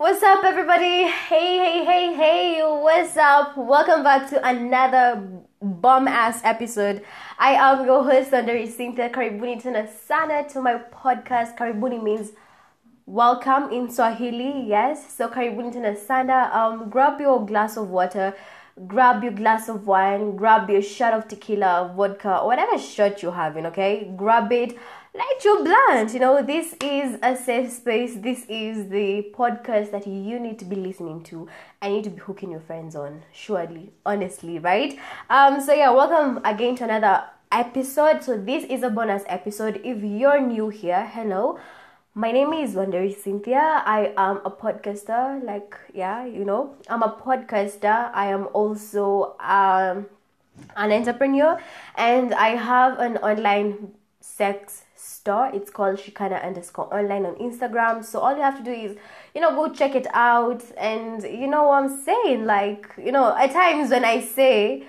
What's up, everybody? Hey, hey, hey, hey, what's up? Welcome back to another bomb ass episode. I am your host, Wanderi Cynthia Karibuni tena sana to my podcast. Karibuni means welcome in Swahili, yes. So, Karibuni tena sana. Um, grab your glass of water, grab your glass of wine, grab your shot of tequila, vodka, whatever shot you're having, okay? Grab it light your blunt. You know, this is a safe space. This is the podcast that you need to be listening to. I need to be hooking your friends on, surely, honestly, right? Um, so yeah, welcome again to another episode. So this is a bonus episode. If you're new here, hello. My name is Wanderi Cynthia. I am a podcaster, like yeah, you know, I'm a podcaster. I am also um, an entrepreneur, and I have an online sex store. It's called Shikana underscore online on Instagram. So all you have to do is, you know, go check it out. And you know what I'm saying? Like, you know, at times when I say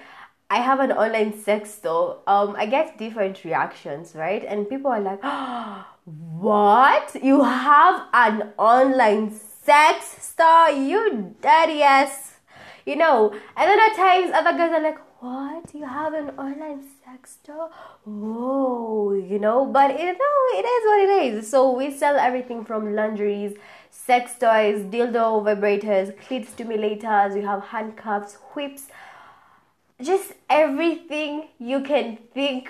I have an online sex store, um, I get different reactions, right? And people are like, oh, what? You have an online sex store? You dirty ass. You know, and then at times other guys are like, what? You have an online sex store? Whoa, you know, but you know it is what it is. So we sell everything from lingeries, sex toys, dildo vibrators, clit stimulators, we have handcuffs, whips, just everything you can think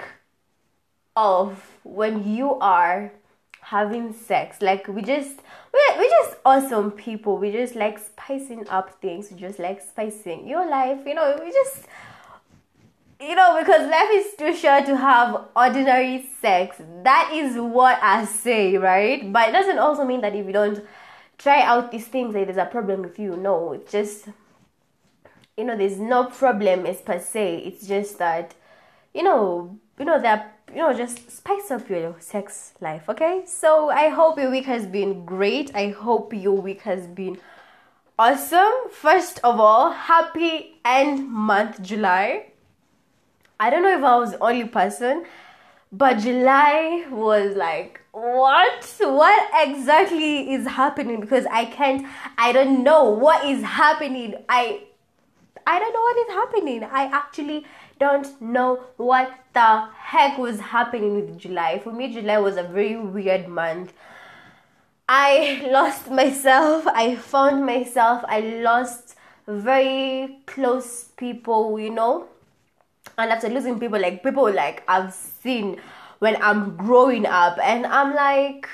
of when you are having sex. Like we just we we just awesome people. We just like spicing up things. We just like spicing your life. You know, we just you know, because life is too short to have ordinary sex. That is what I say, right? But it doesn't also mean that if you don't try out these things, that there's a problem with you. No, it's just, you know, there's no problem as per se. It's just that, you know, you know, that, you know, just spice up your sex life, okay? So I hope your week has been great. I hope your week has been awesome. First of all, happy end month July I don't know if I was the only person, but July was like, what? What exactly is happening? Because I can't, I don't know what is happening. I, I don't know what is happening. I actually don't know what the heck was happening with July. For me, July was a very weird month. I lost myself. I found myself. I lost very close people, you know and after losing people like people like i've seen when i'm growing up. And i'm like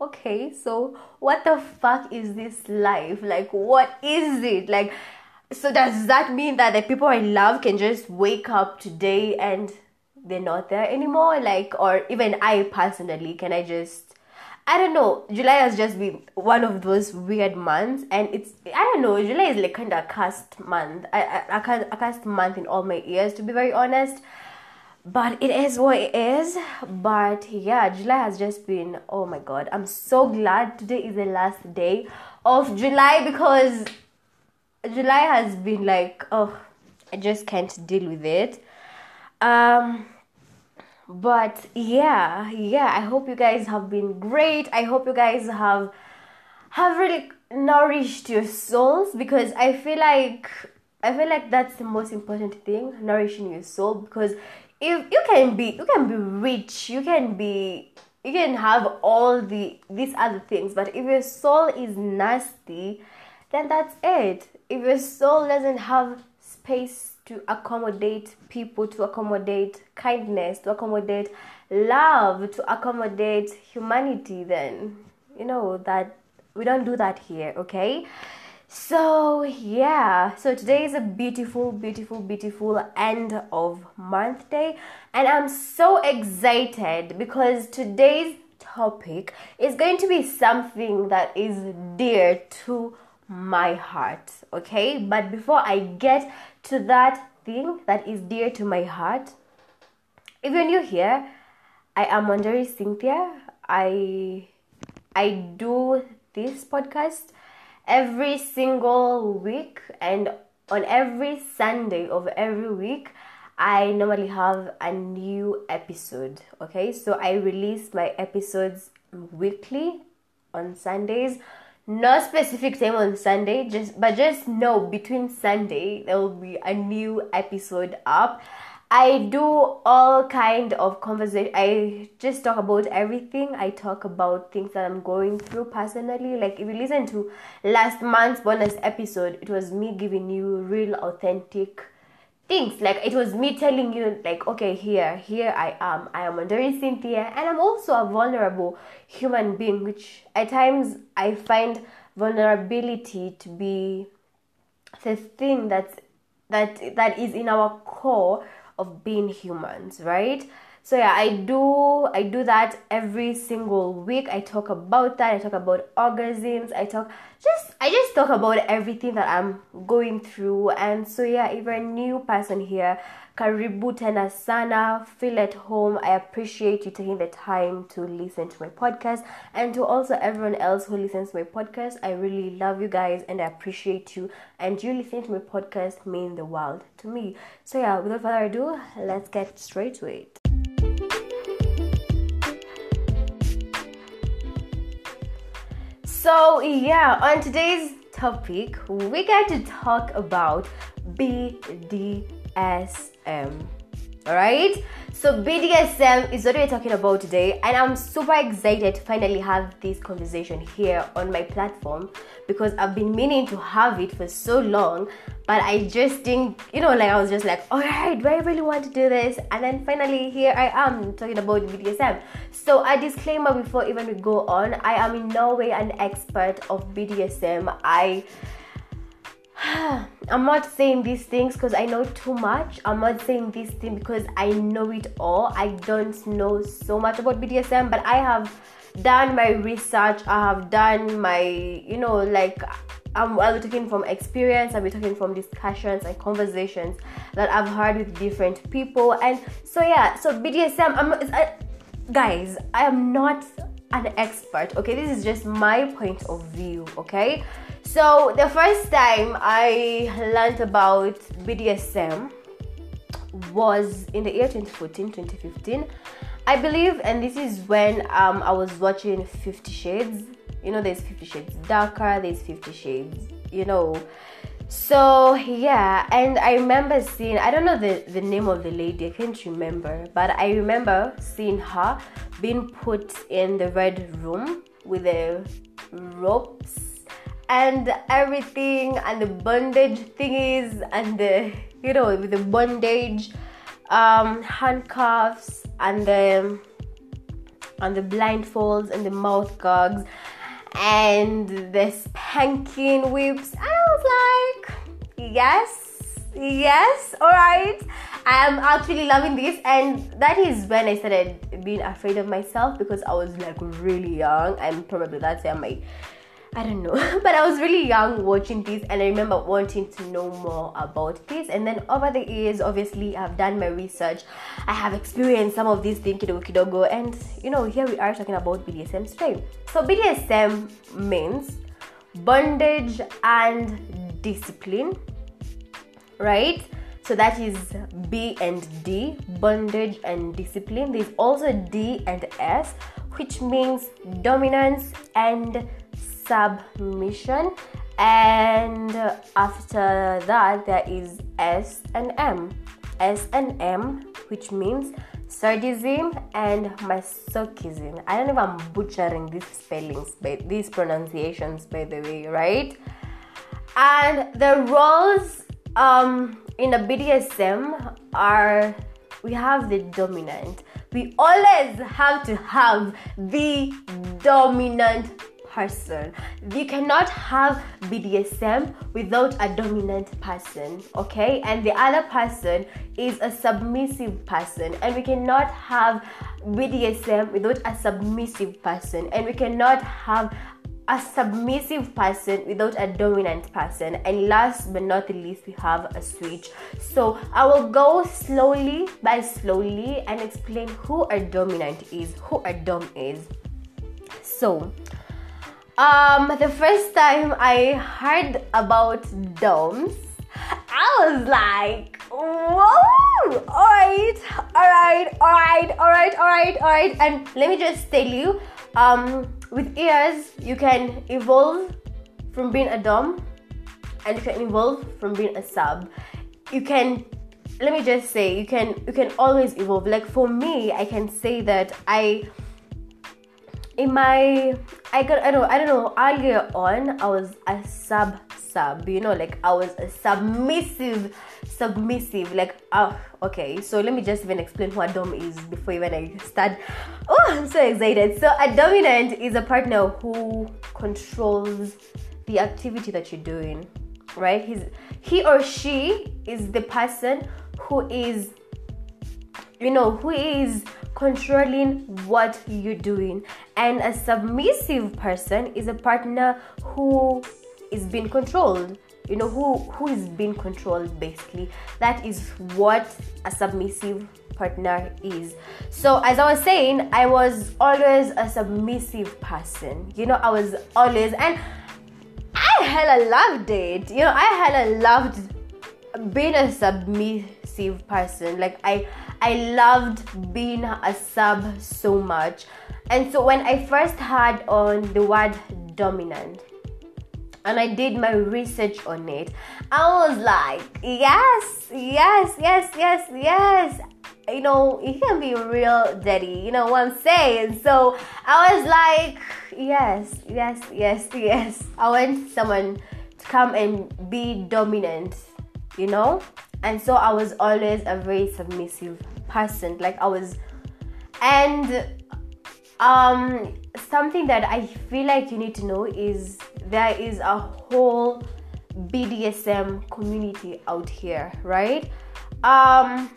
okay so what the fuck is this life? Like what is it? Like so does that mean that the people i love can just wake up today and they're not there anymore? Like or even i personally can i just I don't know. July has just been one of those weird months, and it's I don't know. July is like kind of a cast month. I I, can't a cast month in all my ears to be very honest. But it is what it is. But yeah, July has just been oh my god. I'm so glad today is the last day of July because July has been like oh I just can't deal with it. Um but yeah yeah i hope you guys have been great. I hope you guys have have really nourished your souls because i feel like i feel like that's the most important thing nourishing your soul because if you can be you can be rich you can be you can have all the these other things. But if your soul is nasty then that's it. If your soul doesn't have space to accommodate people, to accommodate kindness, to accommodate love, to accommodate humanity, then you know that we don't do that here, okay? So, yeah, so today is a beautiful, beautiful, beautiful end of month day, and I'm so excited because today's topic is going to be something that is dear to my heart, okay? But before I get to that thing that is dear to my heart. If you're new here, I am Wanderi Cynthia. I I do this podcast every single week and on every Sunday of every week I normally have a new episode. Okay, so I release my episodes weekly on Sundays no specific time on Sunday, just but just know between Sunday there will be a new episode up. I do all kind of conversation. I just talk about everything. I talk about things that I'm going through personally. Like if you listen to last month's bonus episode, it was me giving you real authentic things. Like it was me telling you, like, okay, here, here I am. I am Wanderi Cynthia, and I'm also a vulnerable human being, which at times I find vulnerability to be the thing that's that that is in our core of being humans, right? So yeah, I do I do that every single week. I talk about that. I talk about orgasms. I talk just I just talk about everything that I'm going through. And so yeah, if you're a new person here, karibu tena sana. Feel at home. I appreciate you taking the time to listen to my podcast and to also everyone else who listens to my podcast. I really love you guys and I appreciate you. And you listening to my podcast mean the world to me. So yeah, without further ado, let's get straight to it. So, yeah, on today's topic, we get to talk about BDSM. Alright? So, BDSM is what we're talking about today, and I'm super excited to finally have this conversation here on my platform because I've been meaning to have it for so long, but I just didn't, you know, like I was just like, alright, do I really want to do this? And then finally, here I am talking about BDSM. So, a disclaimer before even we go on I am in no way an expert of BDSM. I I'm not saying these things because I know too much. I'm not saying this thing because I know it all. I don't know so much about BDSM, but I have done my research. I have done my, you know, like um, I'll be talking from experience. I'll be talking from discussions and conversations that I've heard with different people. And so yeah, so BDSM. I'm, I, guys, I am not an expert. Okay, this is just my point of view. Okay. So the first time I learned about BDSM was in the year 2014, 2015. I believe, and this is when um, I was watching Fifty Shades. You know, there's Fifty Shades Darker, there's Fifty Shades, you know. So yeah, and I remember seeing I don't know the, the name of the lady, I can't remember, but I remember seeing her being put in the red room with the ropes and everything and the bondage thingies and the you know with the bondage um, handcuffs and the and the blindfolds and the mouth guards and the spanking whips. And I was like yes yes all right. I'm actually loving this. And that is when i started being afraid of myself because i was like really young. And probably that's where my I don't know, but I was really young watching this, and I remember wanting to know more about this. And then over the years, obviously, I've done my research, I have experienced some of these things kidogo kidogo, and you know, here we are talking about BDSM today. So, BDSM means bondage and discipline, right? So that is B and D, bondage and discipline. There's also D and S, which means dominance and submission and after that there is S and M. S and M which means sadism and masochism. I don't know if I'm butchering these spellings but these pronunciations by the way, right? And the roles um in a BDSM are we have the dominant. We always have to have the dominant person. You cannot have BDSM without a dominant person, okay? And the other person is a submissive person, and we cannot have BDSM without a submissive person, and we cannot have a submissive person without a dominant person. And last but not least we have a switch. So i will go slowly by slowly and explain who a dominant is who a dom is. So um, the first time I heard about doms, I was like, whoa! Alright, alright, alright, alright, alright, alright. And let me just tell you, um, with ears, you can evolve from being a dom and you can evolve from being a sub you can let me just say you can you can always evolve like for me i can say that i in my i got i don't know i don't know earlier on i was a sub sub you know like i was a submissive submissive like oh okay so let me just even explain what dom is before even i start. Oh i'm so excited. So a dominant is a partner who controls the activity that you're doing right? He's he or she is the person who is you know who is controlling what you're doing. And a submissive person is a partner who is being controlled. You know who who is being controlled basically. That is what a submissive partner is. So as i was saying i was always a submissive person. You know i was always and I hella loved it. You know, I hella loved being a submissive person. Like I I loved being a sub so much. And so when I first heard on the word dominant and I did my research on it, I was like, yes, yes, yes, yes, yes you know, he can be real daddy, you know what I'm saying? So I was like, yes, yes, yes, yes. I want someone to come and be dominant, you know? And so I was always a very submissive person. Like I was and um something that I feel like you need to know is there is a whole BDSM community out here, right? Um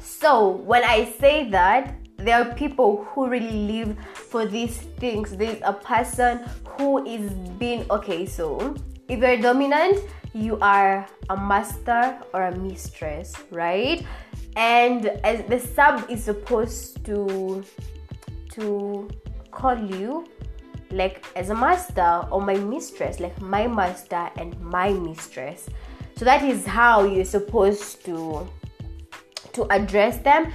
so when I say that, there are people who really live for these things. There's a person who is being okay. So if you're dominant, you are a master or a mistress, right? And as the sub is supposed to to call you like as a master or my mistress, like my master and my mistress. So that is how you're supposed to to address them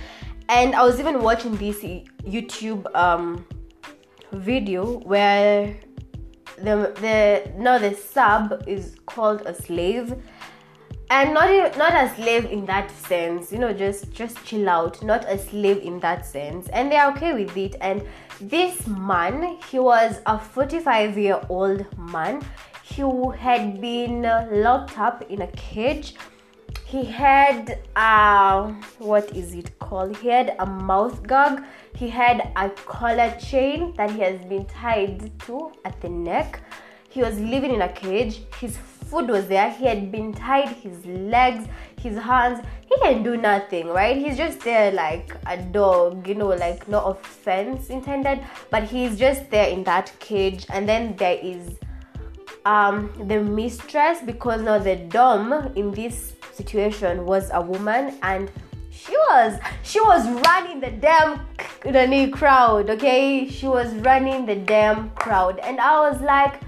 and i was even watching this youtube um, video where the the no the sub is called a slave and not not a slave in that sense you know just just chill out not a slave in that sense. And they're okay with it. And this man he was a 45 year old man. Who had been locked up in a cage. He had uh, what is it called? He had a mouth gag he had a collar chain that he has been tied to at the neck. He was living in a cage. His food was there. He had been tied his legs his hands. He can do nothing right? He's just there like a dog you know like no offense intended but he's just there in that cage. And then there is um, the mistress because now the dom in this situation was a woman and she was she was running the damn the new crowd okay? She was running the damn crowd. And i was like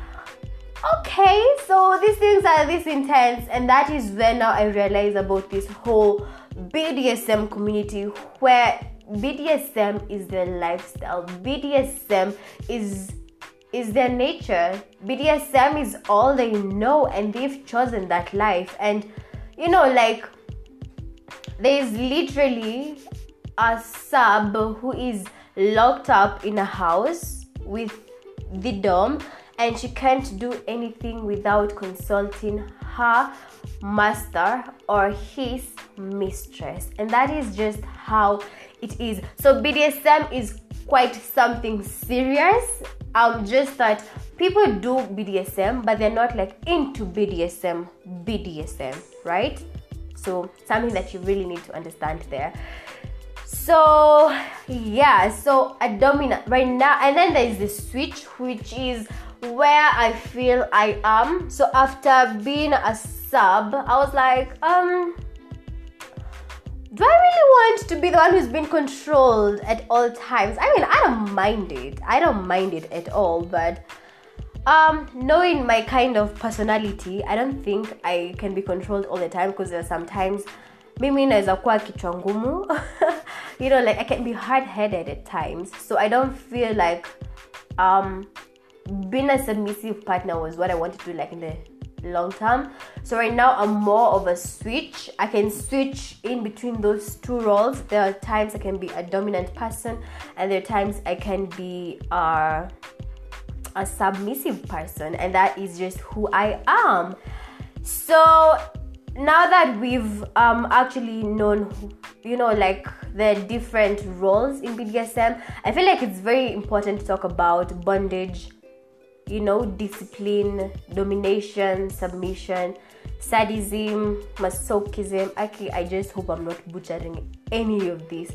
okay so these things are this intense and that is when now i realize about this whole bdsm community where bdsm is their lifestyle. Bdsm is is their nature. Bdsm is all they know and they've chosen that life. And you know like there's literally a sub who is locked up in a house with the dom and she can't do anything without consulting her master or his mistress and that is just how it is so bdsm is quite something serious um just that people do BDSM, but they're not like into BDSM, BDSM, right? So, something that you really need to understand there. So, yeah, so a dominant right now, and then there is the switch, which is where I feel I am. So, after being a sub, I was like, um, do I really want to be the one who's been controlled at all times? I mean, I don't mind it. I don't mind it at all, but um, knowing my kind of personality, I don't think I can be controlled all the time because there are sometimes mimi naweza kuwa kichwa ngumu you know like i can be hard-headed at times so i don't feel like um being a submissive partner was what I wanted to like in the long term. So right now I'm more of a switch. I can switch in between those two roles. There are times I can be a dominant person, and there are times I can be uh, a submissive person, and that is just who I am. So now that we've um, actually known, you know, like the different roles in BDSM, I feel like it's very important to talk about bondage you know, discipline, domination, submission, sadism, masochism. Okay, I just hope I'm not butchering any of these.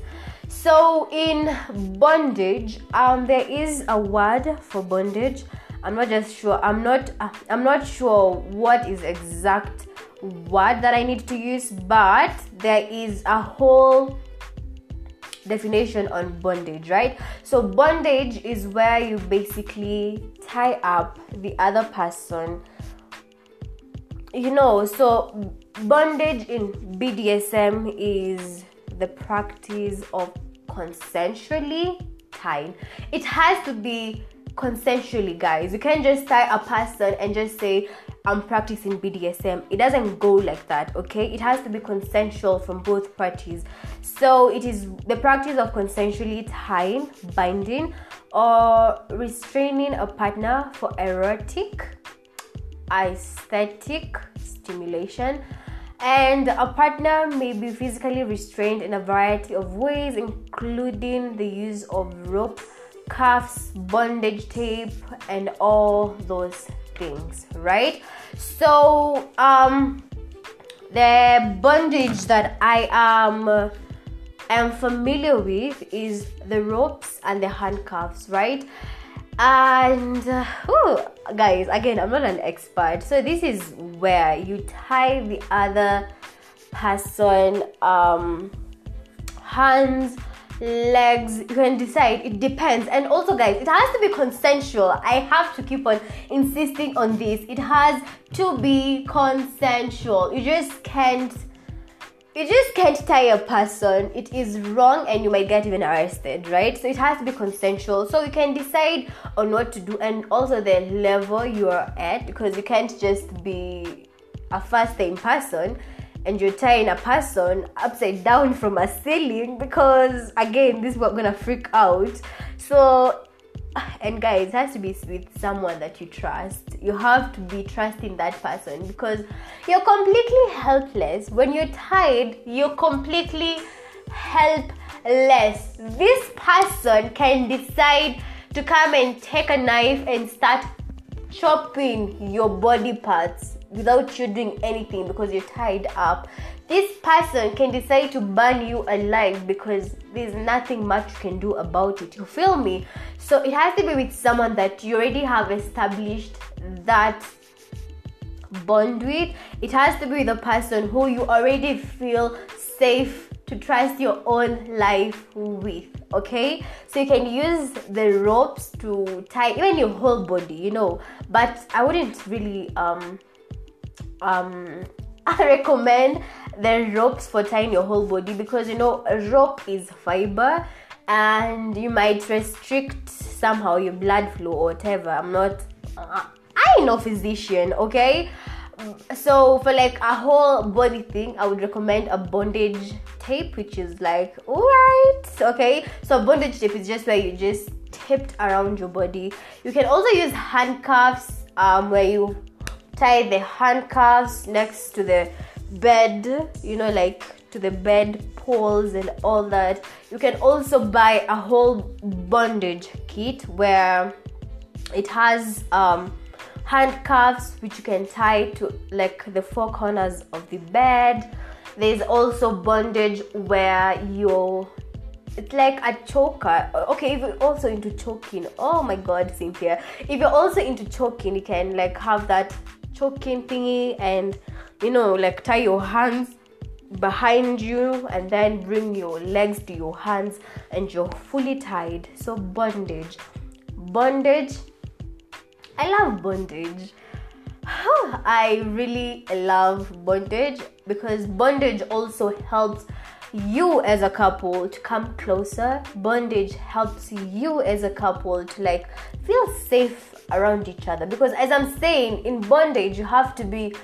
So in bondage, um, there is a word for bondage. I'm not just sure. I'm not. I'm not sure what is exact word that I need to use, but there is a whole definition on bondage, right? So, bondage is where you basically tie up the other person. You know, so bondage in BDSM is the practice of consensually tying. It has to be consensually, guys. You can't just tie a person and just say, I'm practicing BDSM. It doesn't go like that, okay? It has to be consensual from both parties. So it is the practice of consensually tying, binding, or restraining a partner for erotic, aesthetic stimulation. And a partner may be physically restrained in a variety of ways, including the use of rope, cuffs, bondage tape, and all those things, right? So, um, the bondage that I am am familiar with is the ropes and the handcuffs, right? And uh, whew, guys, again, I'm not an expert, so this is where you tie the other person um, hands legs you can decide. It depends. And also guys it has to be consensual. I have to keep on insisting on this. It has to be consensual. You just can't you just can't tie a person. It is wrong and you might get even arrested right? So it has to be consensual. So you can decide on what to do and also the level you are at because you can't just be a first time person and you're tying a person upside down from a ceiling because again this is what gonna freak out. So and guys has to be with someone that you trust. You have to be trusting that person because you're completely helpless. When you're tied you're completely helpless. This person can decide to come and take a knife and start chopping your body parts without you doing anything because you're tied up. This person can decide to burn you alive because there's nothing much you can do about it. You feel me? So it has to be with someone that you already have established that bond with. It has to be with a person who you already feel safe to trust your own life with okay so you can use the ropes to tie even your whole body you know but i wouldn't really um um I recommend the ropes for tying your whole body because you know a rope is fiber and you might restrict somehow your blood flow or whatever. I'm not uh, I ain't no physician, okay? So for like a whole body thing, I would recommend a bondage tape, which is like alright, okay. So bondage tape is just where you just taped around your body. You can also use handcuffs, um, where you tie the handcuffs next to the bed, you know, like to the bed poles and all that. You can also buy a whole bondage kit where it has um, handcuffs which you can tie to like the four corners of the bed. There's also bondage where you're. it's like a choker. Okay, if you're also into choking, oh my god, Cynthia. If you're also into choking, you can like have that choking thingy and you know like tie your hands behind you and then bring your legs to your hands and you're fully tied. So bondage. Bondage. I love bondage. I really love bondage because bondage also helps you as a couple to come closer. Bondage helps you as a couple to like feel safe around each other. Because as i'm saying in bondage you have to be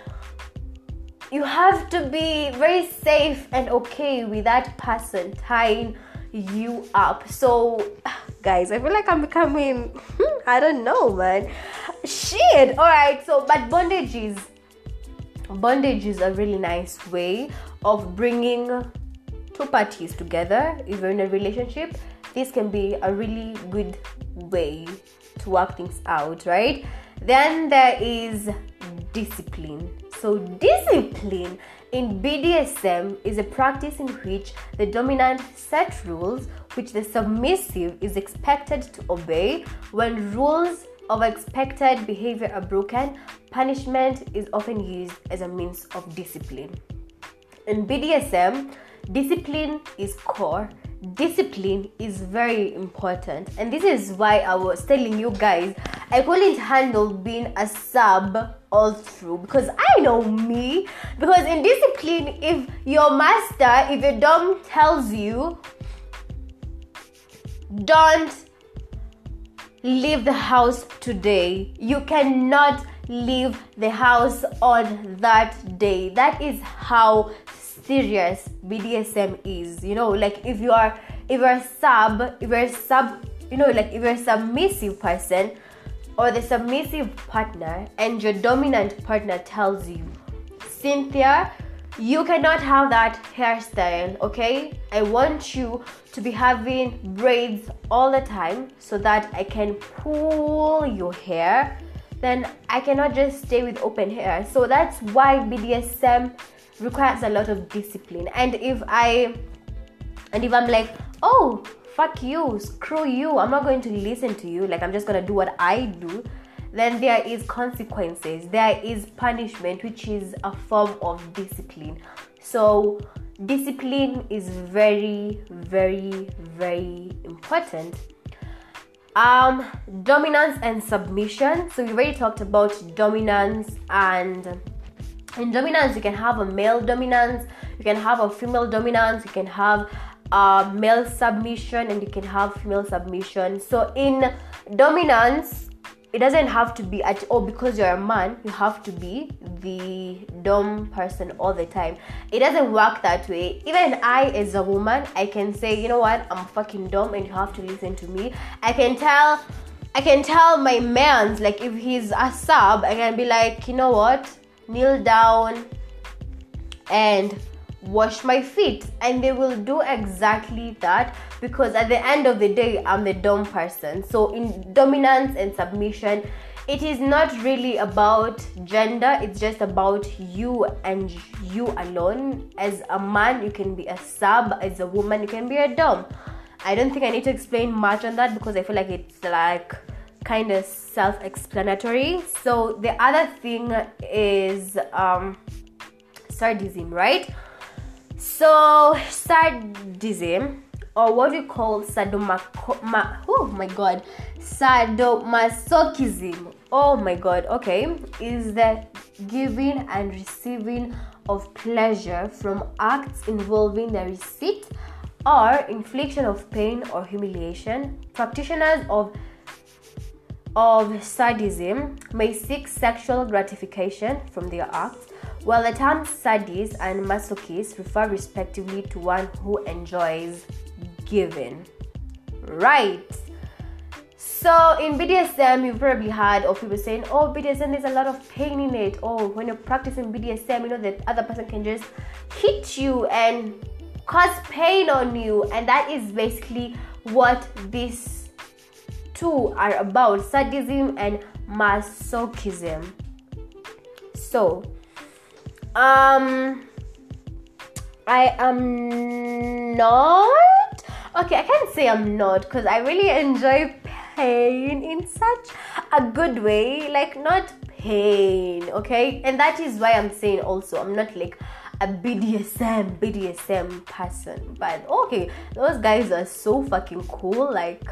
you have to be very safe and okay with that person tying you up. So guys i feel like i'm becoming hmm, i don't know man. Shit. All right so but bondage is bondage is a really nice way of bringing two parties together. If you're in a relationship this can be a really good way to work things out right then there is discipline so discipline in BDSM is a practice in which the dominant set rules which the submissive is expected to obey when rules of expected behavior are broken, punishment is often used as a means of discipline. In BDSM, discipline is core. Discipline is very important, and this is why I was telling you guys I couldn't handle being a sub all through because I know me. Because in discipline, if your master, if your dom tells you, don't leave the house today. You cannot leave the house on that day. That is how serious BDSM is. You know, like if you are if you're a sub, if you're sub, you know, like if you're a submissive person or the submissive partner and your dominant partner tells you, Cynthia, you cannot have that hairstyle, okay? I want you to be having braids all the time so that I can pull your hair. Then I cannot just stay with open hair. So that's why BDSM requires a lot of discipline. And if I and if I'm like, oh, fuck you, screw you, I'm not going to listen to you, like I'm just gonna do what I do then there is consequences. There is punishment which is a form of discipline. So discipline is very very very important. Um dominance and submission. So we already talked about dominance and in dominance you can have a male dominance you can have a female dominance you can have a male submission and you can have female submission. So in dominance it doesn't have to be at all because you're a man you have to be the dom person all the time. It doesn't work that way. Even i as a woman i can say you know what? I'm fucking dom and you have to listen to me. I can tell i can tell my man's like if he's a sub i can be like you know what kneel down and wash my feet. And they will do exactly that because at the end of the day i'm the dom person. So in dominance and submission it is not really about gender. It's just about you and you alone. As a man you can be a sub. As a woman you can be a dom i don't think i need to explain much on that because i feel like it's like kind of self-explanatory. So the other thing is um sadism right? So sadism or what we call sadomasochism oh my god sadomasochism. Oh my god okay. Is the giving and receiving of pleasure from acts involving the receipt or infliction of pain or humiliation. Practitioners of of sadism may seek sexual gratification from their acts while the terms sadist and masochist refer respectively to one who enjoys giving. Right. So in BDSM, you've probably heard of people saying, "Oh, BDSM, there's a lot of pain in it." Oh, when you're practicing BDSM, you know that other person can just hit you and cause pain on you, and that is basically what these two are about: sadism and masochism. So um, I am not. Okay, I can't say I'm not because I really enjoy pain in such a good way. Like, not pain, okay? And that is why I'm saying also, I'm not like a BDSM, BDSM person. But okay, those guys are so fucking cool. Like,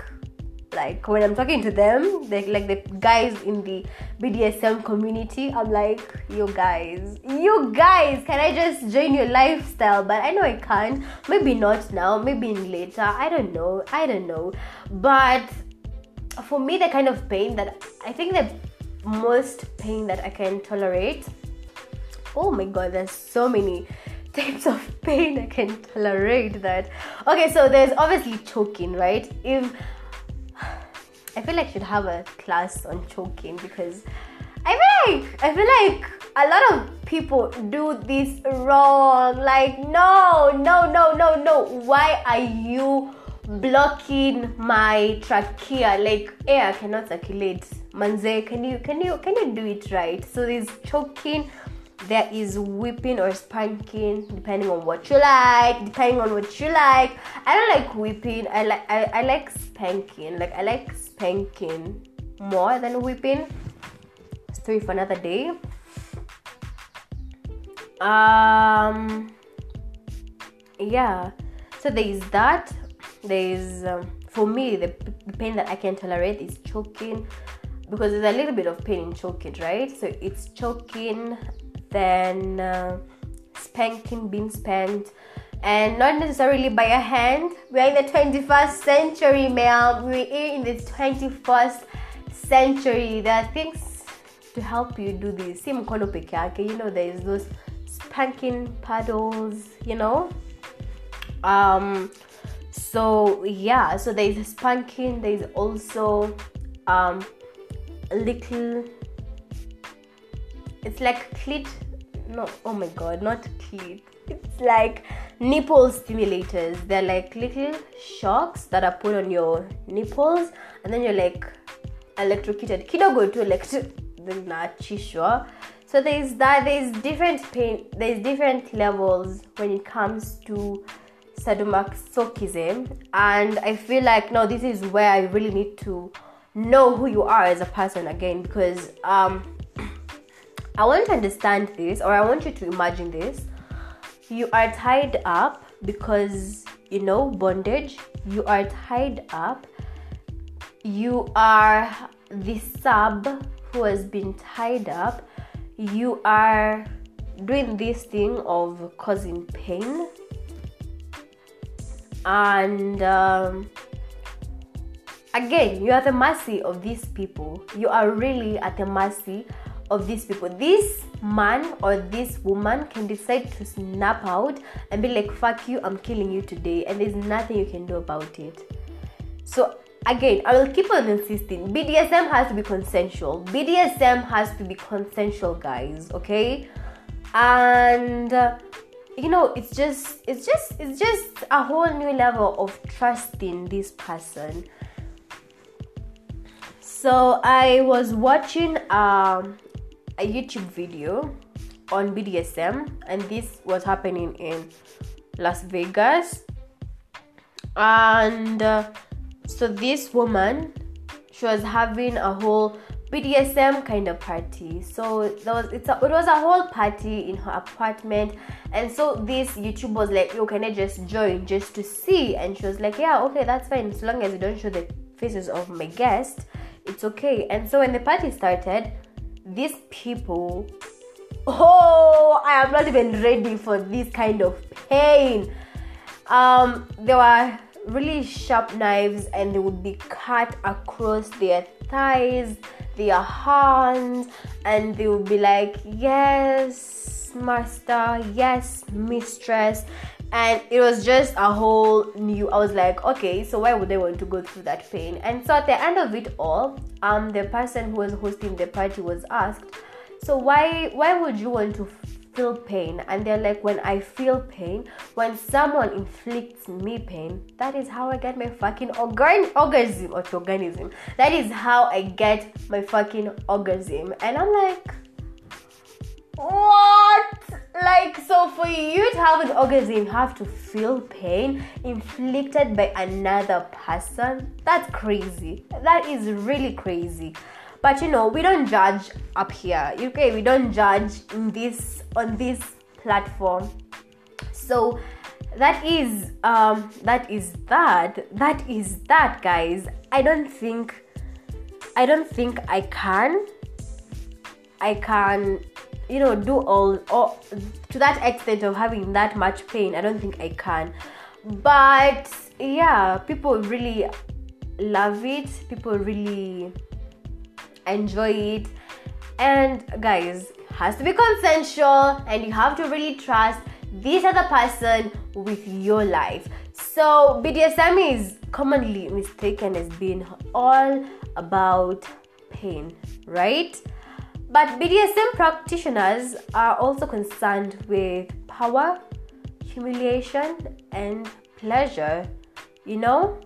like when I'm talking to them, they like the guys in the BDSM community, I'm like, you guys, you guys, can I just join your lifestyle? But I know I can't. Maybe not now, maybe in later. I don't know. I don't know. But for me the kind of pain that i think the most pain that i can tolerate oh my god there's so many types of pain i can tolerate that okay so there's obviously choking right if i feel like should have a class on choking because i feel like i feel like a lot of people do this wrong. Like no no no no no. Why are you blocking my trachea? Like air cannot circulate. Manze can you can you can you do it right? So there's choking there is whipping or spanking depending on what you like depending on what you like. I don't like whipping. I like i, I like spanking. Like i like spanking more than whipping. Story for another day. Um yeah. So there is that. There is um, for me the, the pain that i can tolerate is choking because there's a little bit of pain in choking right? So it's choking then uh, spanking being spanked and not necessarily by a hand. We're in the 21st century ma'am. We're in the 21st century. There are things to help you do this. Si mkono peke you know there is those spanking paddles you know? Um so yeah so there's spanking there's also um little it's like clit no oh my god not clit. It's like nipple stimulators. They're like little shocks that are put on your nipples and then you're like electrocuted. Kidogo to electrocutnachishwa so there's that there's different pain there's different levels when it comes to sadomasochism and i feel like no this is where i really need to know who you are as a person again because um I want to understand this, or I want you to imagine this. You are tied up because you know bondage. You are tied up. You are the sub who has been tied up. You are doing this thing of causing pain. And um, again, you are the mercy of these people. You are really at the mercy of these people. This man or this woman can decide to snap out and be like, fuck you, I'm killing you today, and there's nothing you can do about it. So, again, I will keep on insisting BDSM has to be consensual. BDSM has to be consensual, guys, okay? And. Uh, you know it's just it's just it's just a whole new level of trusting this person so i was watching um, a YouTube video on BDSM, and this was happening in Las Vegas. And uh, so, this woman, she was having a whole BDSM kind of party. So there was it's a, it was a whole party in her apartment, and so this YouTube was like, "Yo, can I just join just to see?" And she was like, "Yeah, okay, that's fine. As long as you don't show the faces of my guests, it's okay." And so when the party started, these people oh i am not even ready for this kind of pain. Um there were really sharp knives and they would be cut across their thighs their hands and they would be like yes master yes mistress and it was just a whole new i was like okay so why would they want to go through that pain? And so at the end of it all um the person who was hosting the party was asked so why why would you want to feel pain? And they're like when i feel pain when someone inflicts me pain that is how i get my fucking organ orgasm or organism. That is how i get my fucking orgasm. And i'm like what like so for you to have an orgasm you have to feel pain inflicted by another person? That's crazy. That is really crazy. But you know we don't judge up here okay we don't judge in this on this platform. So that is um that is that. That is that guys. I don't think i don't think i can i can you know do all or to that extent of having that much pain i don't think i can. But yeah people really love it. People really enjoy it. And guys has to be consensual and you have to really trust this other person with your life. So bdsm is commonly mistaken as being all about pain right but bdsm practitioners are also concerned with power humiliation and pleasure you know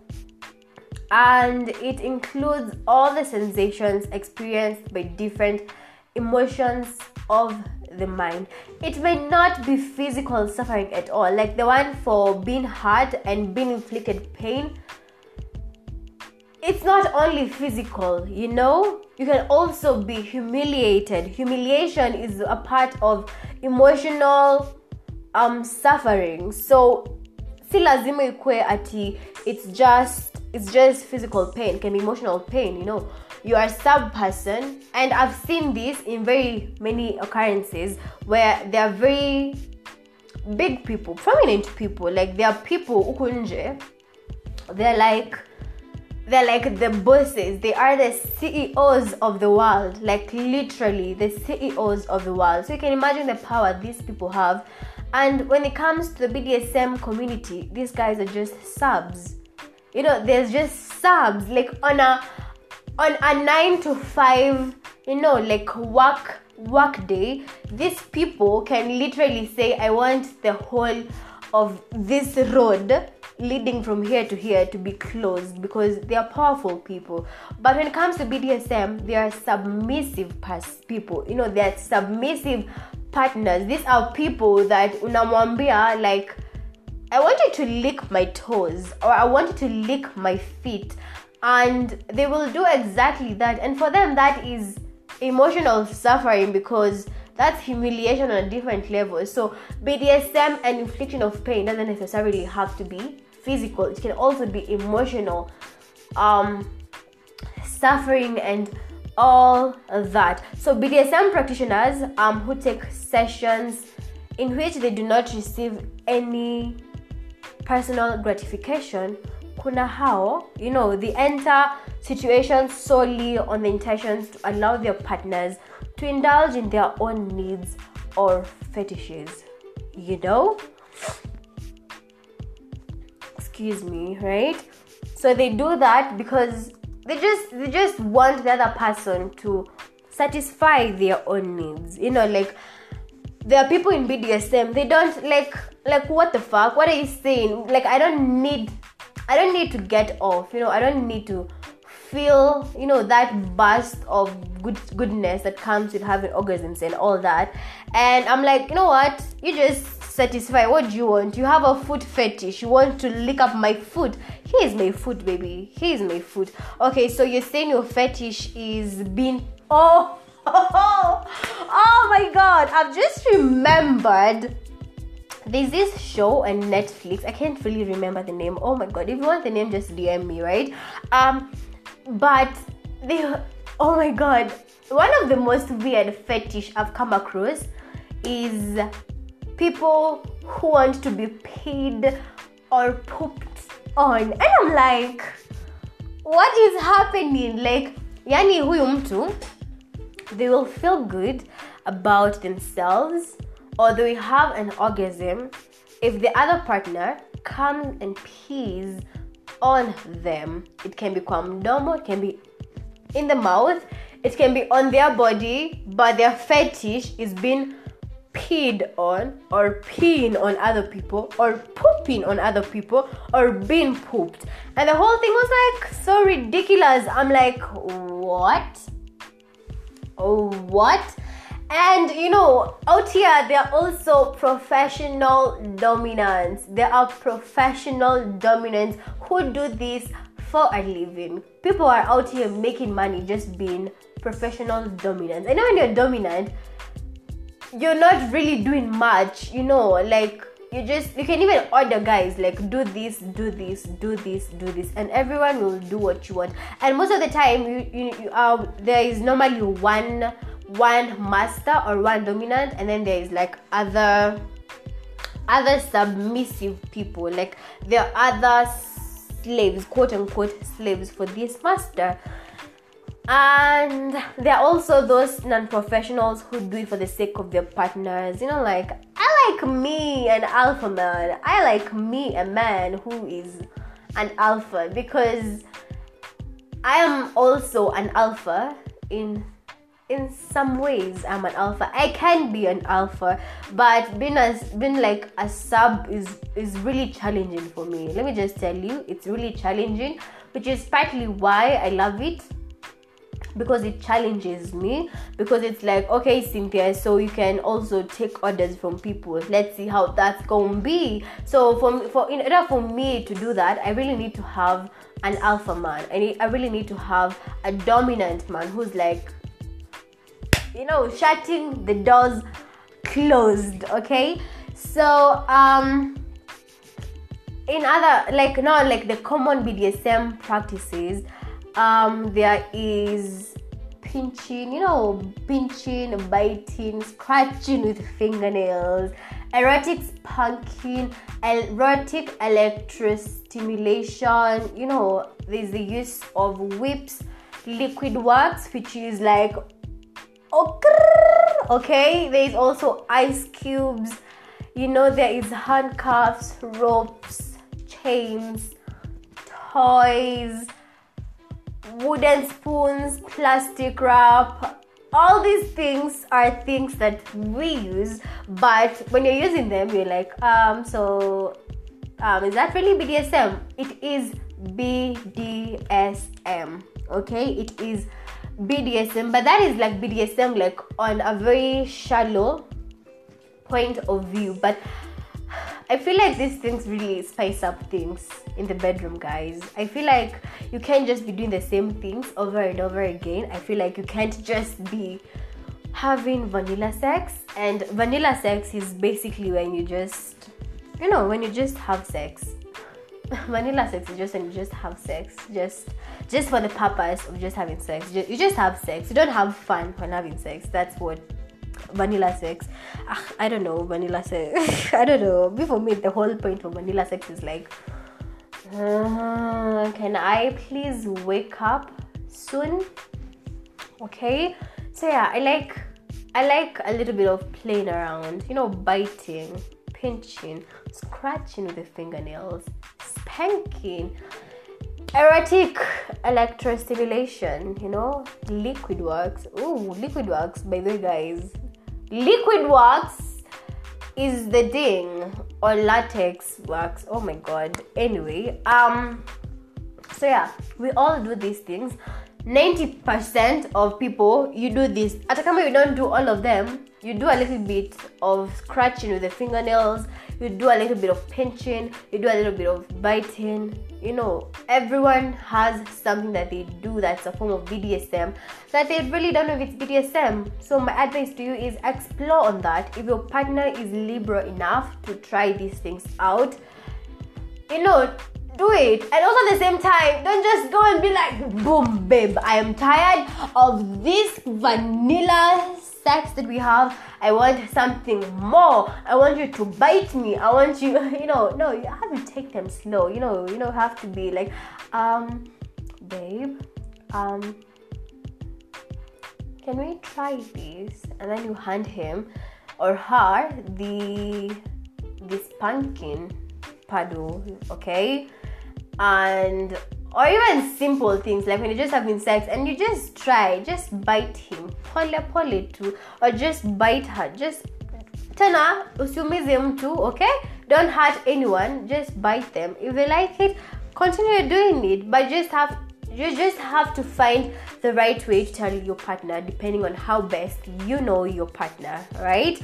and it includes all the sensations experienced by different emotions of the mind. It may not be physical suffering at all, like the one for being hurt and being inflicted pain. It's not only physical, you know, you can also be humiliated. Humiliation is a part of emotional um suffering. So si lazima ati it's just it's just physical pain, it can be emotional pain, you know. You are a sub person, and I've seen this in very many occurrences where they are very big people, prominent people. Like there are people ukunje, they're like they're like the bosses. They are the ceos of the world. Like literally the ceos of the world. So you can imagine the power these people have. And when it comes to the bdsm community these guys are just subs. You know there's just subs. Like on a on a 9 to 5 you know like work work day these people can literally say i want the whole of this road leading from here to here to be closed because they are powerful people but when it comes to bdsm they are submissive people you know they're submissive partners these are people that unamwambia like I want you to lick my toes or I want you to lick my feet. And they will do exactly that. And for them, that is emotional suffering because that's humiliation on a different level. So, BDSM and infliction of pain doesn't necessarily have to be physical, it can also be emotional um, suffering and all that. So, BDSM practitioners um, who take sessions in which they do not receive any personal gratification kuna hao you know they enter situations solely on the intentions to allow their partners to indulge in their own needs or fetishes you know excuse me right? So they do that because they just they just want the other person to satisfy their own needs. You know like there are people in BDSM they don't like like what the fuck? What are you saying? Like I don't need I don't need to get off you know? I don't need to feel you know that burst of good goodness that comes with having orgasms and all that. And I'm like you know what? You just satisfy what do you want. You have a foot fetish. You want to lick up my foot here's my foot baby. Here's my foot okay so you're saying your fetish is being oh oh, oh my god, I've just remembered there's this show on Netflix. I can't really remember the name. Oh my god, if you want the name, just DM me, right? Um, but they, oh my god, one of the most weird fetish I've come across is people who want to be paid or pooped on, and I'm like, what is happening? Like, yani huyu mtu they will feel good about themselves or they will have an orgasm if the other partner comes and pees on them. It can become normal, it can be in the mouth, it can be on their body, but their fetish is being peed on or peeing on other people or pooping on other people or being pooped. And the whole thing was like so ridiculous. I'm like, what? Oh, what? And you know, out here, there are also professional dominants. There are professional dominants who do this for a living. People are out here making money just being professional dominants. I know when you're dominant, you're not really doing much, you know, like you just you can even order guys like do this do this do this do this and everyone will do what you want. And most of the time you, you, you uh, there is normally one one master or one dominant and then there is like other other submissive people like there are other slaves quote unquote slaves for this master and there are also those non-professionals who do it for the sake of their partners. You know like i like me an alpha man. I like me a man who is an alpha because i am also an alpha in in some ways. I'm an alpha. I can be an alpha but being as being like a sub is is really challenging for me. Let me just tell you it's really challenging which is partly why i love it because it challenges me because it's like okay cynthia so you can also take orders from people. Let's see how that's gonna be. So for for in order for me to do that i really need to have an alpha man. And I, I really need to have a dominant man who's like you know shutting the doors closed okay? So um in other like not like the common bdsm practices um there is pinching you know pinching biting scratching with fingernails erotic spanking erotic electrostimulation you know there's the use of whips liquid wax which is like okay there's also ice cubes you know there is handcuffs ropes chains toys wooden spoons plastic wrap. All these things are things that we use but when you're using them you're like um so um is that really bdsm it is bdsm okay? It is BDSM, but that is like BDSM, like on a very shallow point of view. But I feel like these things really spice up things in the bedroom, guys. I feel like you can't just be doing the same things over and over again. I feel like you can't just be having vanilla sex, and vanilla sex is basically when you just, you know, when you just have sex. Vanilla sex is just when you just have sex. Just just for the purpose of just having sex. You just have sex. You don't have fun when having sex. That's what vanilla sex. Ugh, i don't know vanilla sex. I don't know. Before me the whole point of vanilla sex is like uh, can i please wake up soon? Okay. So yeah i like i like a little bit of playing around you know biting pinching scratching with the fingernails spanking erotic electrostimulation you know liquid wax oh liquid wax by the way guys liquid wax is the thing or latex wax. Oh my god. Anyway um so yeah we all do these things. 90% of people you do this. At kama you don't do all of them you do a little bit of scratching with the fingernails you do a little bit of pinching you do a little bit of biting. You know everyone has something that they do that's a form of bdsm that they really don't know if it's bdsm so my advice to you is explore on that. If your partner is liberal enough to try these things out you know do it. And also at the same time don't just go and be like boom babe i am tired of this vanilla sex that we have i want something more. I want you to bite me. I want you you know no you have to take them slow. You know you know have to be like um babe um can we try this? And then you hand him or her the this pumpkin paddle okay? And or even simple things like when you're just having sex and you just try just bite him. Pole pole too or just bite her. Just tena usiumize mtu okay? Don't hurt anyone. Just bite them. If they like it continue doing it. But just have you just have to find the right way to tell your partner depending on how best you know your partner right?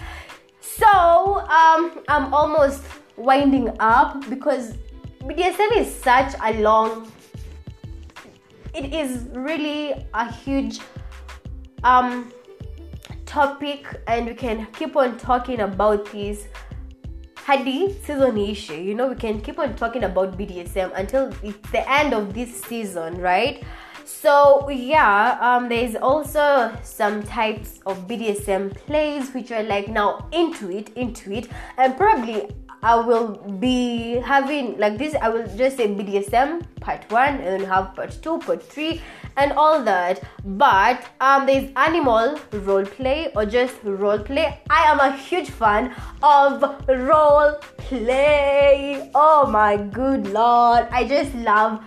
So um i'm almost winding up because BDSM is such a long it is really a huge um topic and we can keep on talking about this hadi season issue. You know we can keep on talking about BDSM until it's the end of this season right? So yeah um there's also some types of BDSM plays which are like now into it into it. And probably I will be having like this. I will just say BDSM part one, and have part two, part three, and all that. But um, there's animal role play or just role play. I am a huge fan of role play. Oh my good lord! I just love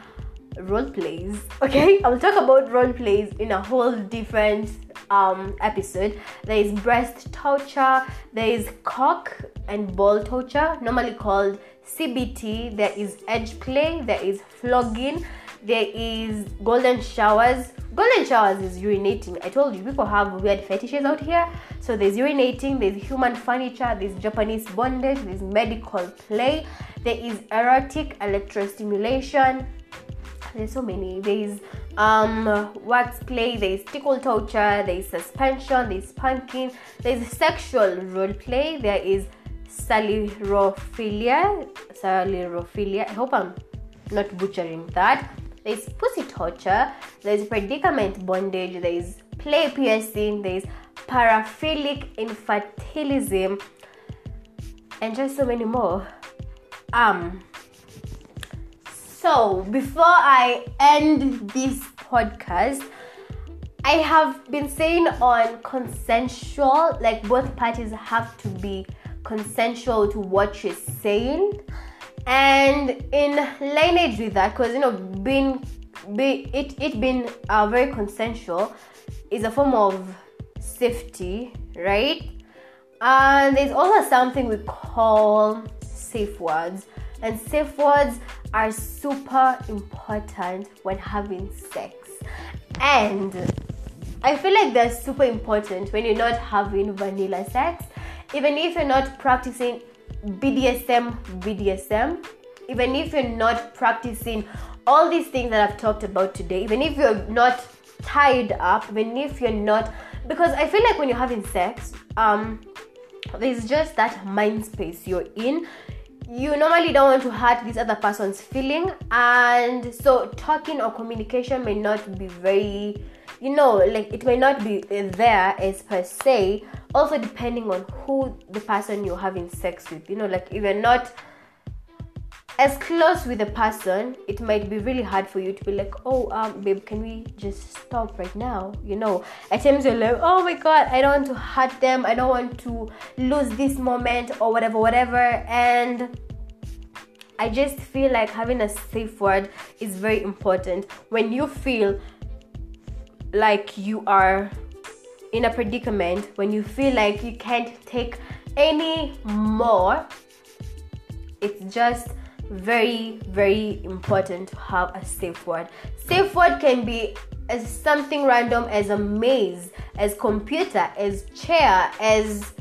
role plays. Okay, I will talk about role plays in a whole different um, episode. There is breast torture, there is cock and ball torture, normally called CBT. There is edge play, there is flogging, there is golden showers. Golden showers is urinating. I told you people have weird fetishes out here. So there's urinating, there's human furniture, there's Japanese bondage, there's medical play, there is erotic electrostimulation, there's so many. There's um play there's tickle torture there's suspension there's spanking there's sexual role play there is salirophilia salirophilia i hope i'm not butchering that. There's pussy torture there's predicament bondage there's play piercing there's paraphilic infantilism and just so many more. Um so, before I end this podcast, I have been saying on consensual, like both parties have to be consensual to what you're saying. And in lineage with that, because you know, being be it it being uh, very consensual is a form of safety, right? And there's also something we call safe words and safe words are super important when having sex. And I feel like they're super important when you're not having vanilla sex, even if you're not practicing BDSM, BDSM, even if you're not practicing all these things that I've talked about today, even if you're not tied up, even if you're not, because I feel like when you're having sex, um, there's just that mind space you're in you normally don't want to hurt this other person's feeling and so talking or communication may not be very you know like it may not be uh, there as per se. Also depending on who the person you're having sex with you know like if you're not as close with a person, it might be really hard for you to be like, oh, um, babe, can we just stop right now? You know, at times you're like, oh my god, I don't want to hurt them, I don't want to lose this moment or whatever, whatever. And I just feel like having a safe word is very important when you feel like you are in a predicament, when you feel like you can't take any more. It's just very very important to have a safe word. Safe word can be as something random as a maze as computer as chair as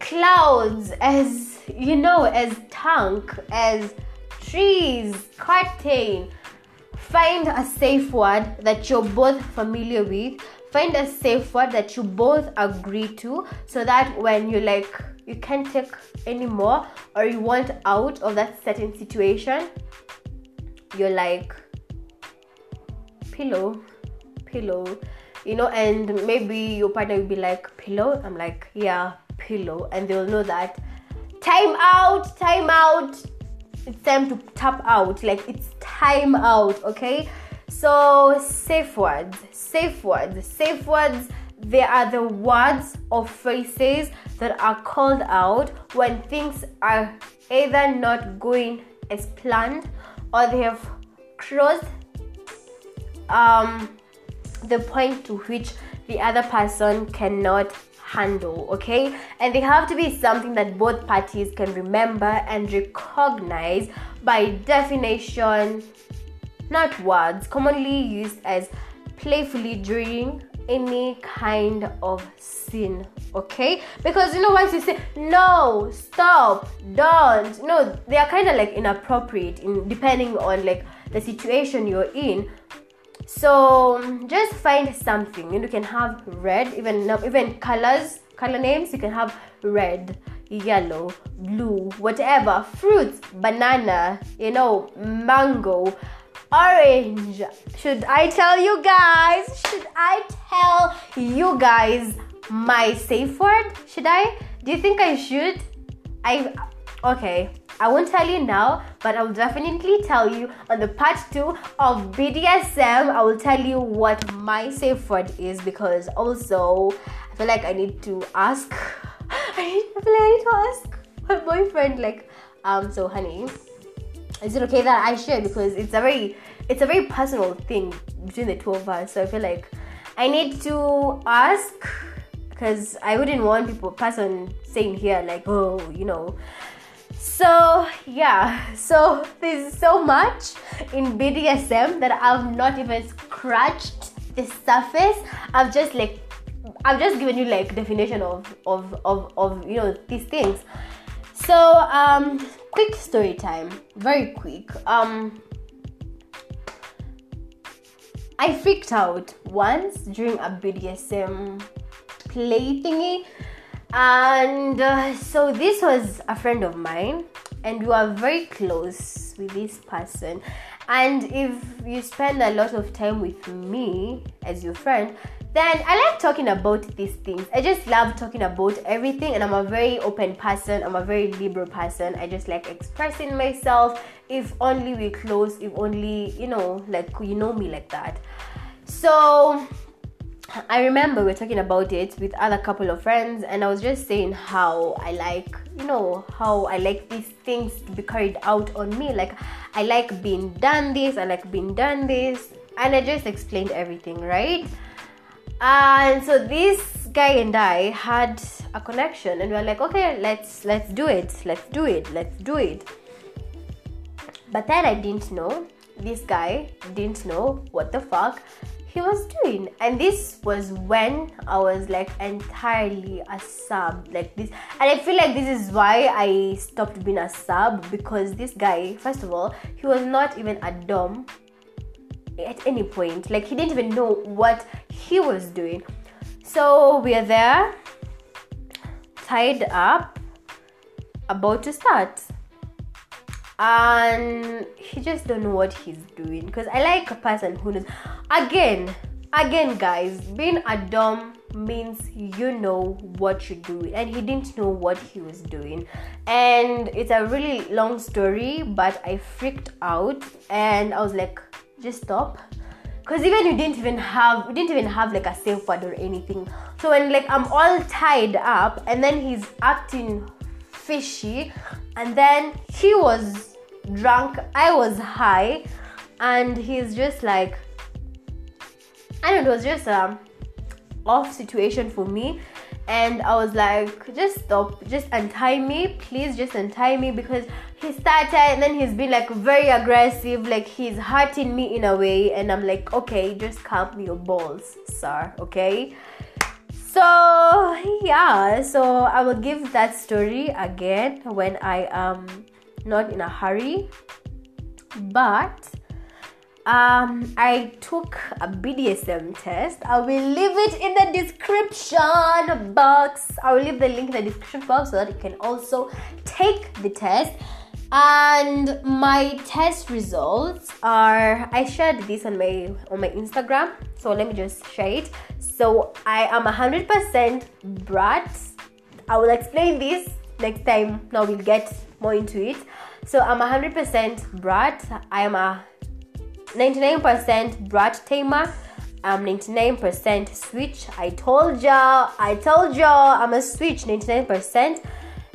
clouds as you know as tank as trees curtain. Find a safe word that you're both familiar with. Find a safe word that you both agree to so that when you like you can't take anymore or you want out of that certain situation you're like pillow pillow you know and maybe your partner will be like pillow? I'm like yeah pillow. And they'll know that time out time out. It's time to tap out. Like it's time out okay? So safe words safe words safe words they are the words or phrases that are called out when things are either not going as planned or they have crossed um, the point to which the other person cannot handle, okay? And they have to be something that both parties can remember and recognize by definition, not words commonly used as playfully during any kind of sin okay? Because you know once you say no stop don't know they are kind of like inappropriate in depending on like the situation you're in. So just find something. You, know, you can have red even even colors color names you can have red yellow blue whatever fruits banana you know mango orange. Should I tell you guys? Should I tell you guys my safe word? Should I? Do you think I should? I Okay, I won't tell you now, but I'll definitely tell you on the part two of BDSM. I will tell you what my safe word is because also I feel like I need to ask. I feel like I need to ask my boyfriend, like, um, so honey, is it okay that I share? Because it's a very it's a very personal thing between the two of us. So I feel like I need to ask because I wouldn't want people person saying here like, oh, you know. So yeah. So there's so much in bdsm that i've not even scratched the surface. I've just like i've just given you like definition of of of, of you know these things. So um quick story time very quick. Um i freaked out once during a bdsm play thingy. And uh, so this was a friend of mine and we were very close with this person. And if you spend a lot of time with me as your friend then i like talking about these things. I just love talking about everything and i'm a very open person. I'm a very liberal person. I just like expressing myself. If only we're close if only you know like you know me like that. So I remember we are talking about it with other couple of friends, and I was just saying how I like, you know, how I like these things to be carried out on me. Like, I like being done this, I like being done this, and I just explained everything, right? Uh, and so this guy and I had a connection, and we are like, okay, let's let's do it, let's do it, let's do it. But then I didn't know. This guy didn't know what the fuck he was doing and this was when i was like entirely a sub like this and i feel like this is why i stopped being a sub because this guy first of all he was not even a dom at any point. Like he didn't even know what he was doing. So we are there tied up about to start. And he just don't know what he's doing. Because i like a person who knows. Again again guys being a dom means you know what you're doing. And he didn't know what he was doing. And it's a really long story but i freaked out. And i was like just stop. Because even you didn't even have you didn't even have like a safe word or anything. So when like i'm all tied up and then he's acting fishy and then he was drunk i was high and he's just like i don't know it was just a off situation for me. And i was like just stop. Just untie me. Please just untie me because he started and then he's been like very aggressive like he's hurting me in a way and i'm like okay just calm your balls sir okay so yeah so i will give that story again when i am not in a hurry but um, I took a BDSM test. I will leave it in the description box. I will leave the link in the description box so that you can also take the test. And my test results are I shared this on my on my Instagram. So let me just share it. So I am 100% brat. I will explain this next time. Now we'll get more into it. So I'm 100% brat. I am a 99% brat tamer. I'm 99% switch. I told y'all. I told y'all I'm a switch 99%.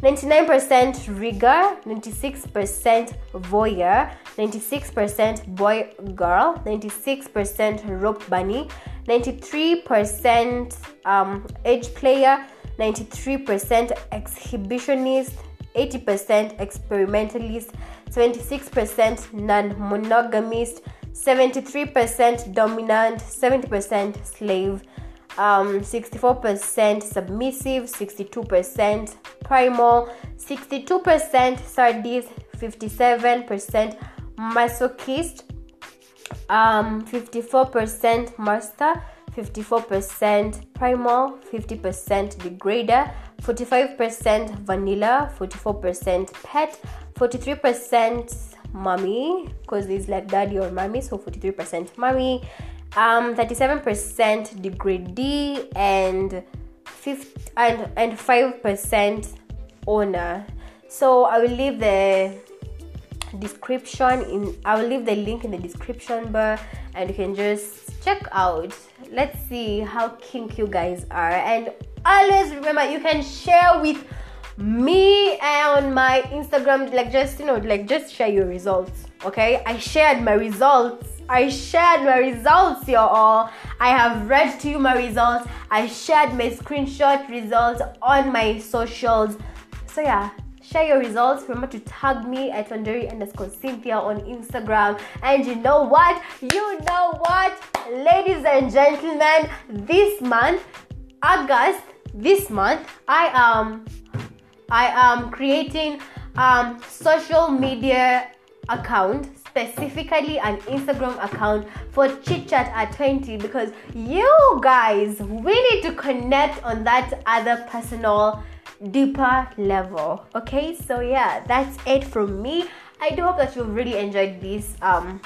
99% rigger, 96% voyeur, 96% boy girl, 96% rope bunny, 93% um, edge player, 93% exhibitionist, 80% experimentalist, 26% non monogamist, 73% dominant, 70% slave, um, 64% submissive, 62% primal, 62% sadist, 57% masochist, um, 54% master, 54% primal, 50% degrader, 45% vanilla, 44% pet, 43% mommy, because it's like daddy or mommy, so 43% mommy, um, 37% degradee, and 5 and and 5% owner. so i will leave the description in i will leave the link in the description bar and you can just check out. Let's see how kink you guys are. And always remember you can share with me on my instagram like just you know like just share your results okay? I shared my results I shared my results, y'all. I have read to you my results. I shared my screenshot results on my socials. So yeah, share your results. Remember to tag me at Wanderi underscore Cynthia on Instagram. And you know what? You know what? Ladies and gentlemen, this month, August, this month, I am I am creating um social media account specifically an Instagram account for chit chat at 20 because you guys we need to connect on that other personal deeper level. Okay, so yeah, that's it from me. I do hope that you really enjoyed this um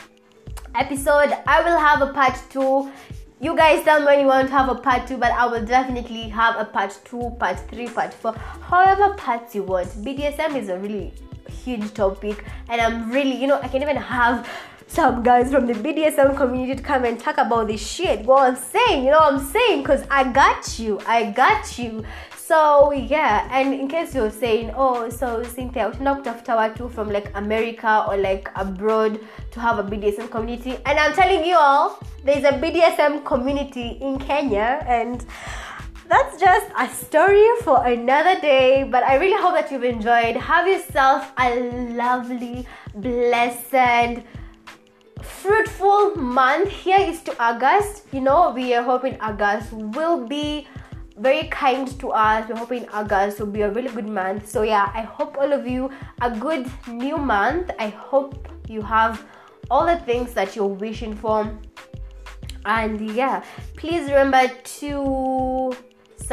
episode. I will have a part two. You guys tell me when you want to have a part two, but I will definitely have a part two, part three, part four, however parts you want. BDSM is a really huge topic, and I'm really, you know, I can even have some guys from the BDSM community to come and talk about this shit. What I'm saying, you know what I'm saying? Because I got you. I got you. So yeah, and in case you're saying, oh, so Cynthia, knocked off Tower 2 from like America or like abroad to have a BDSM community, and I'm telling you all, there's a BDSM community in Kenya, and that's just a story for another day. But I really hope that you've enjoyed. Have yourself a lovely, blessed, fruitful month. Here is to August. You know, we are hoping August will be very kind to us. We're hoping August will be a really good month. So yeah, I hope all of you a good new month. I hope you have all the things that you're wishing for. And yeah, please remember to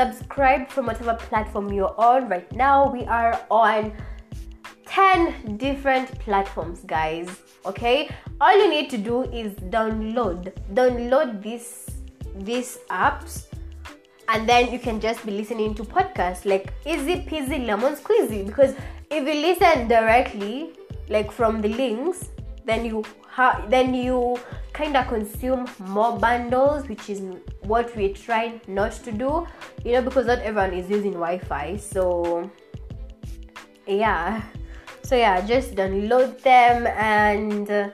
subscribe from whatever platform you're on right now. We are on 10 different platforms, guys. Okay? All you need to do is download download this these apps and then you can just be listening to podcasts like easy peasy lemon squeezy because if you listen directly like from the links then you ha- then you kind of consume more bundles which is what we try not to do you know because not everyone is using wi-fi so yeah so yeah just download them and uh,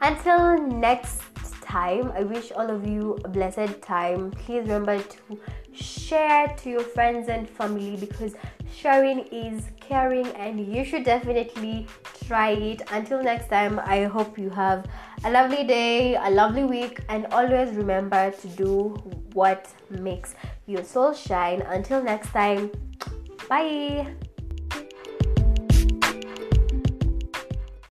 until next time. I wish all of you a blessed time. Please remember to share to your friends and family because sharing is caring and you should definitely try it. Until next time, I hope you have a lovely day, a lovely week, and always remember to do what makes your soul shine. Until next time, bye.